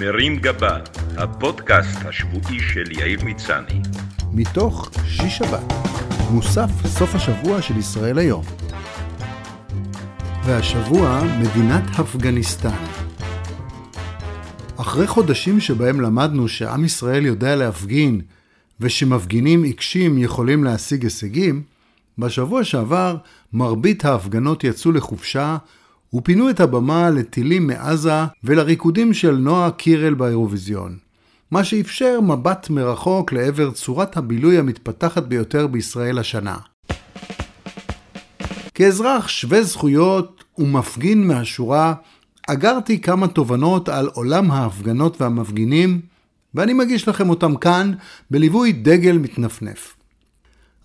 מרים גבה, הפודקאסט השבועי של יאיר מצני. מתוך שיש שבת, מוסף סוף השבוע של ישראל היום. והשבוע מדינת אפגניסטן. אחרי חודשים שבהם למדנו שעם ישראל יודע להפגין ושמפגינים עיקשים יכולים להשיג הישגים, בשבוע שעבר מרבית ההפגנות יצאו לחופשה ופינו את הבמה לטילים מעזה ולריקודים של נועה קירל באירוויזיון. מה שאפשר מבט מרחוק לעבר צורת הבילוי המתפתחת ביותר בישראל השנה. כאזרח שווה זכויות ומפגין מהשורה, אגרתי כמה תובנות על עולם ההפגנות והמפגינים, ואני מגיש לכם אותם כאן בליווי דגל מתנפנף.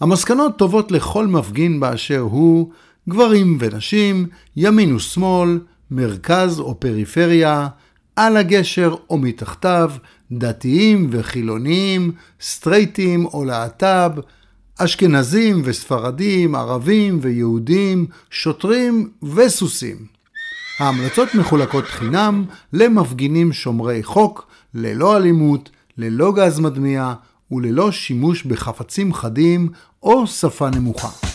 המסקנות טובות לכל מפגין באשר הוא, גברים ונשים, ימין ושמאל, מרכז או פריפריה, על הגשר או מתחתיו, דתיים וחילוניים, סטרייטים או להט"ב, אשכנזים וספרדים, ערבים ויהודים, שוטרים וסוסים. ההמלצות מחולקות חינם למפגינים שומרי חוק, ללא אלימות, ללא גז מדמיע וללא שימוש בחפצים חדים או שפה נמוכה.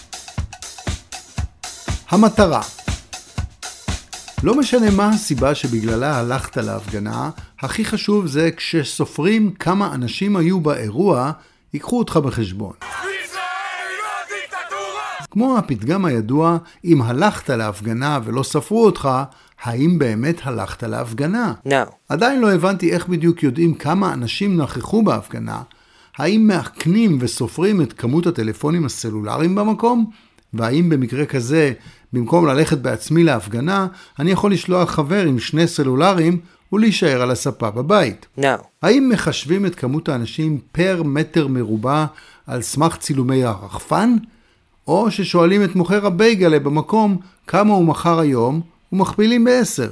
המטרה לא משנה מה הסיבה שבגללה הלכת להפגנה, הכי חשוב זה כשסופרים כמה אנשים היו באירוע, ייקחו אותך בחשבון. כמו הפתגם הידוע, אם הלכת להפגנה ולא ספרו אותך, האם באמת הלכת להפגנה? No. עדיין לא הבנתי איך בדיוק יודעים כמה אנשים נכחו בהפגנה. האם מאכנים וסופרים את כמות הטלפונים הסלולריים במקום? והאם במקרה כזה, במקום ללכת בעצמי להפגנה, אני יכול לשלוח חבר עם שני סלולרים ולהישאר על הספה בבית? No. האם מחשבים את כמות האנשים פר מטר מרובע על סמך צילומי הרחפן? או ששואלים את מוכר הבייגלה במקום כמה הוא מכר היום ומכפילים בעשר.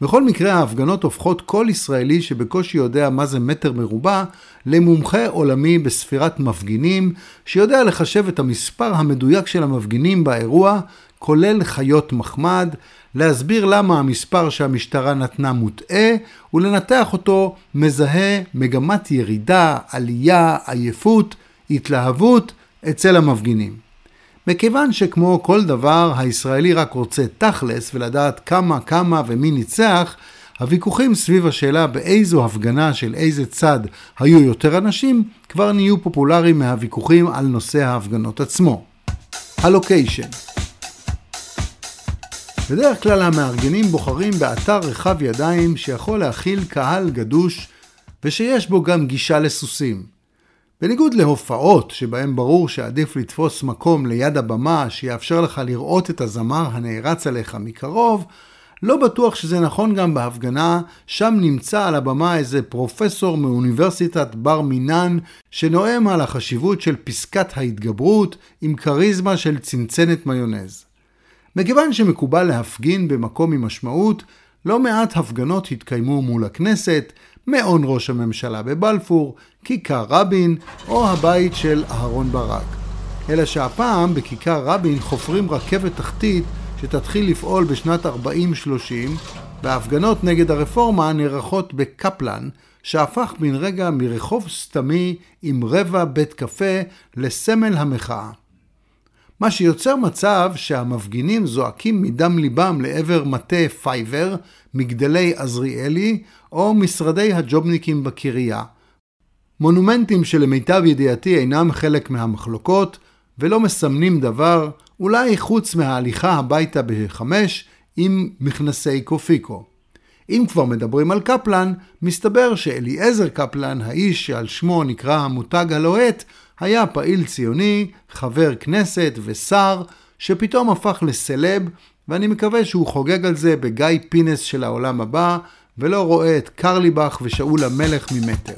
בכל מקרה ההפגנות הופכות כל ישראלי שבקושי יודע מה זה מטר מרובע למומחה עולמי בספירת מפגינים שיודע לחשב את המספר המדויק של המפגינים באירוע כולל חיות מחמד, להסביר למה המספר שהמשטרה נתנה מוטעה ולנתח אותו מזהה מגמת ירידה, עלייה, עייפות, התלהבות אצל המפגינים. מכיוון שכמו כל דבר, הישראלי רק רוצה תכלס ולדעת כמה, כמה ומי ניצח, הוויכוחים סביב השאלה באיזו הפגנה של איזה צד היו יותר אנשים, כבר נהיו פופולריים מהוויכוחים על נושא ההפגנות עצמו. הלוקיישן בדרך כלל המארגנים בוחרים באתר רחב ידיים שיכול להכיל קהל גדוש ושיש בו גם גישה לסוסים. בניגוד להופעות שבהן ברור שעדיף לתפוס מקום ליד הבמה שיאפשר לך לראות את הזמר הנערץ עליך מקרוב, לא בטוח שזה נכון גם בהפגנה, שם נמצא על הבמה איזה פרופסור מאוניברסיטת בר מינן שנואם על החשיבות של פסקת ההתגברות עם כריזמה של צנצנת מיונז. מכיוון שמקובל להפגין במקום עם משמעות, לא מעט הפגנות התקיימו מול הכנסת, מעון ראש הממשלה בבלפור, כיכר רבין או הבית של אהרון ברק. אלא שהפעם בכיכר רבין חופרים רכבת תחתית שתתחיל לפעול בשנת 40-30 וההפגנות נגד הרפורמה נערכות בקפלן שהפך בן רגע מרחוב סתמי עם רבע בית קפה לסמל המחאה. מה שיוצר מצב שהמפגינים זועקים מדם ליבם לעבר מטה פייבר, מגדלי עזריאלי או משרדי הג'ובניקים בקריה. מונומנטים שלמיטב ידיעתי אינם חלק מהמחלוקות ולא מסמנים דבר, אולי חוץ מההליכה הביתה בחמש עם מכנסי קופיקו. אם כבר מדברים על קפלן, מסתבר שאליעזר קפלן, האיש שעל שמו נקרא המותג הלוהט, היה פעיל ציוני, חבר כנסת ושר, שפתאום הפך לסלב, ואני מקווה שהוא חוגג על זה בגיא פינס של העולם הבא, ולא רואה את קרליבך ושאול המלך ממטר.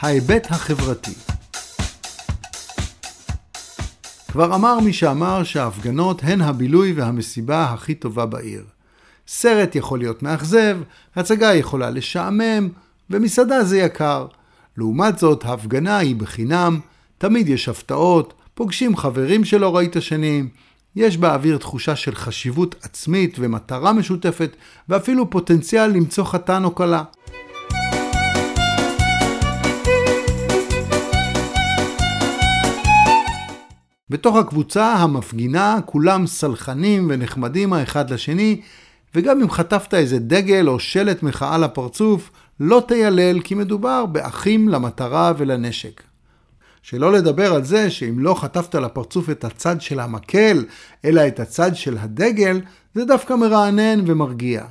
ההיבט החברתי כבר אמר מי שאמר שההפגנות הן הבילוי והמסיבה הכי טובה בעיר. סרט יכול להיות מאכזב, הצגה יכולה לשעמם, ומסעדה זה יקר. לעומת זאת, ההפגנה היא בחינם, תמיד יש הפתעות, פוגשים חברים שלא ראית שנים, יש באוויר תחושה של חשיבות עצמית ומטרה משותפת, ואפילו פוטנציאל למצוא חתן או כלה. בתוך הקבוצה המפגינה כולם סלחנים ונחמדים האחד לשני, וגם אם חטפת איזה דגל או שלט מחאה לפרצוף, לא תיילל כי מדובר באחים למטרה ולנשק. שלא לדבר על זה שאם לא חטפת לפרצוף את הצד של המקל, אלא את הצד של הדגל, זה דווקא מרענן ומרגיע.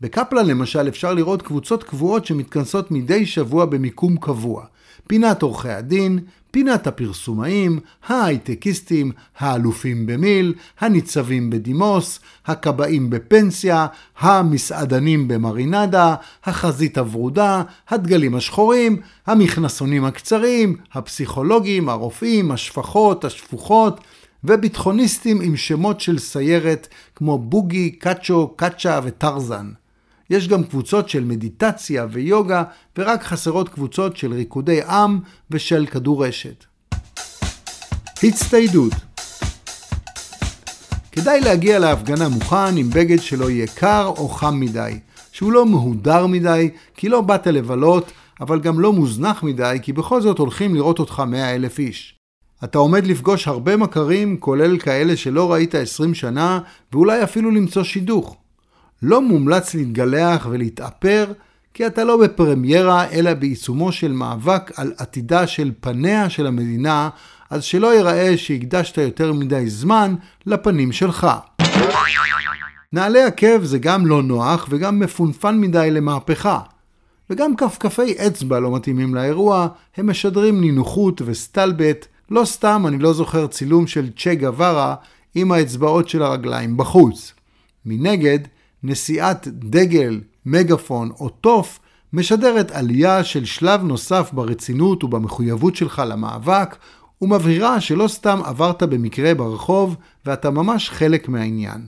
בקפלן למשל אפשר לראות קבוצות קבועות שמתכנסות מדי שבוע במיקום קבוע. פינת עורכי הדין, פינת הפרסומאים, ההייטקיסטים, האלופים במיל, הניצבים בדימוס, הכבאים בפנסיה, המסעדנים במרינדה, החזית הוורודה, הדגלים השחורים, המכנסונים הקצרים, הפסיכולוגים, הרופאים, השפחות, השפוכות, וביטחוניסטים עם שמות של סיירת כמו בוגי, קאצ'ו, קאצ'ה וטרזן. יש גם קבוצות של מדיטציה ויוגה, ורק חסרות קבוצות של ריקודי עם ושל כדורשת. הצטיידות כדאי להגיע להפגנה מוכן עם בגד שלא יהיה קר או חם מדי, שהוא לא מהודר מדי, כי לא באת לבלות, אבל גם לא מוזנח מדי, כי בכל זאת הולכים לראות אותך מאה אלף איש. אתה עומד לפגוש הרבה מכרים, כולל כאלה שלא ראית עשרים שנה, ואולי אפילו למצוא שידוך. לא מומלץ להתגלח ולהתאפר, כי אתה לא בפרמיירה, אלא בעיצומו של מאבק על עתידה של פניה של המדינה, אז שלא ייראה שהקדשת יותר מדי זמן לפנים שלך. נעלי עקב זה גם לא נוח וגם מפונפן מדי למהפכה. וגם כפכפי אצבע לא מתאימים לאירוע, הם משדרים נינוחות וסטלבט, לא סתם אני לא זוכר צילום של צ'ה גווארה עם האצבעות של הרגליים בחוץ. מנגד, נשיאת דגל, מגפון או תוף משדרת עלייה של שלב נוסף ברצינות ובמחויבות שלך למאבק, ומבהירה שלא סתם עברת במקרה ברחוב ואתה ממש חלק מהעניין.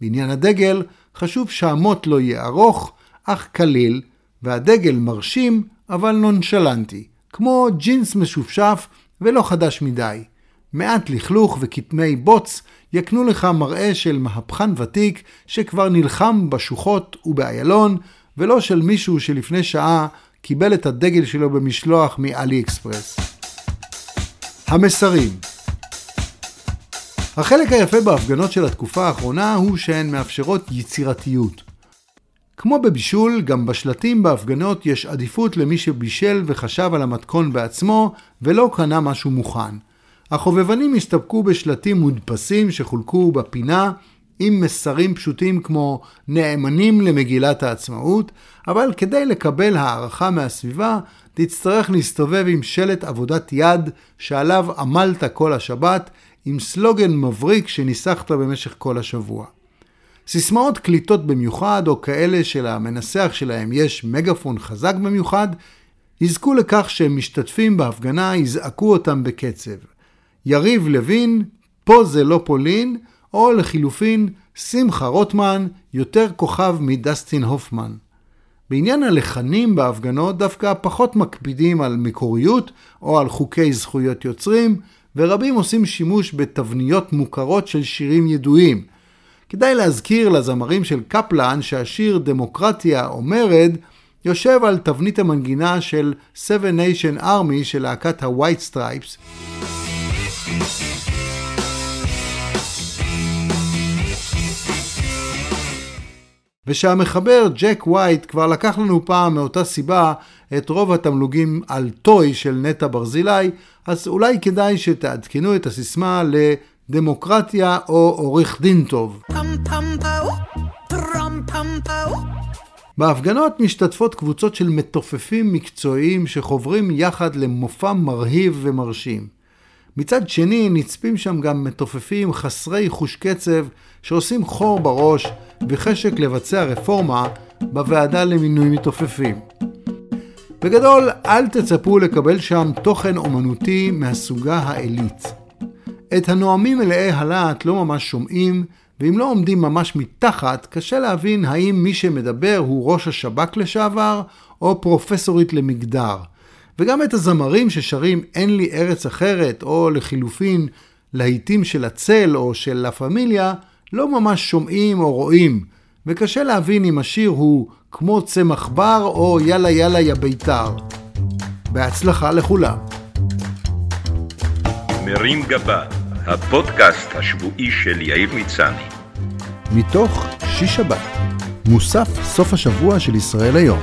בעניין הדגל, חשוב שהמוט לא יהיה ארוך, אך קליל, והדגל מרשים אבל נונשלנטי, כמו ג'ינס משופשף ולא חדש מדי. מעט לכלוך וכתמי בוץ יקנו לך מראה של מהפכן ותיק שכבר נלחם בשוחות ובאיילון, ולא של מישהו שלפני שעה קיבל את הדגל שלו במשלוח מאלי אקספרס. המסרים החלק היפה בהפגנות של התקופה האחרונה הוא שהן מאפשרות יצירתיות. כמו בבישול, גם בשלטים בהפגנות יש עדיפות למי שבישל וחשב על המתכון בעצמו ולא קנה משהו מוכן. החובבנים הסתפקו בשלטים מודפסים שחולקו בפינה עם מסרים פשוטים כמו נאמנים למגילת העצמאות, אבל כדי לקבל הערכה מהסביבה, תצטרך להסתובב עם שלט עבודת יד שעליו עמלת כל השבת, עם סלוגן מבריק שניסחת במשך כל השבוע. סיסמאות קליטות במיוחד, או כאלה שלמנסח שלהם יש מגפון חזק במיוחד, יזכו לכך שהם משתתפים בהפגנה יזעקו אותם בקצב. יריב לוין, פה זה לא פולין, או לחילופין, שמחה רוטמן, יותר כוכב מדסטין הופמן. בעניין הלחנים בהפגנות דווקא פחות מקפידים על מקוריות או על חוקי זכויות יוצרים, ורבים עושים שימוש בתבניות מוכרות של שירים ידועים. כדאי להזכיר לזמרים של קפלן שהשיר דמוקרטיה או מרד יושב על תבנית המנגינה של Seven Nation Army של להקת ה-White Stripes. ושהמחבר ג'ק ווייט כבר לקח לנו פעם מאותה סיבה את רוב התמלוגים על טוי של נטע ברזילי, אז אולי כדאי שתעדכנו את הסיסמה לדמוקרטיה או עורך דין טוב. בהפגנות משתתפות קבוצות של מתופפים מקצועיים שחוברים יחד למופע מרהיב ומרשים. מצד שני נצפים שם גם מתופפים חסרי חוש קצב שעושים חור בראש וחשק לבצע רפורמה בוועדה למינוי מתופפים. בגדול, אל תצפו לקבל שם תוכן אומנותי מהסוגה העילית. את הנואמים מלאי הלהט לא ממש שומעים, ואם לא עומדים ממש מתחת, קשה להבין האם מי שמדבר הוא ראש השב"כ לשעבר, או פרופסורית למגדר. וגם את הזמרים ששרים אין לי ארץ אחרת, או לחילופין, להיטים של הצל או של לה פמיליה לא ממש שומעים או רואים, וקשה להבין אם השיר הוא כמו צמח בר או יאללה יאללה יא ביתר. בהצלחה לכולם. מרים גבה, הפודקאסט השבועי של יאיר מצני. מתוך שיש שבת, מוסף סוף השבוע של ישראל היום.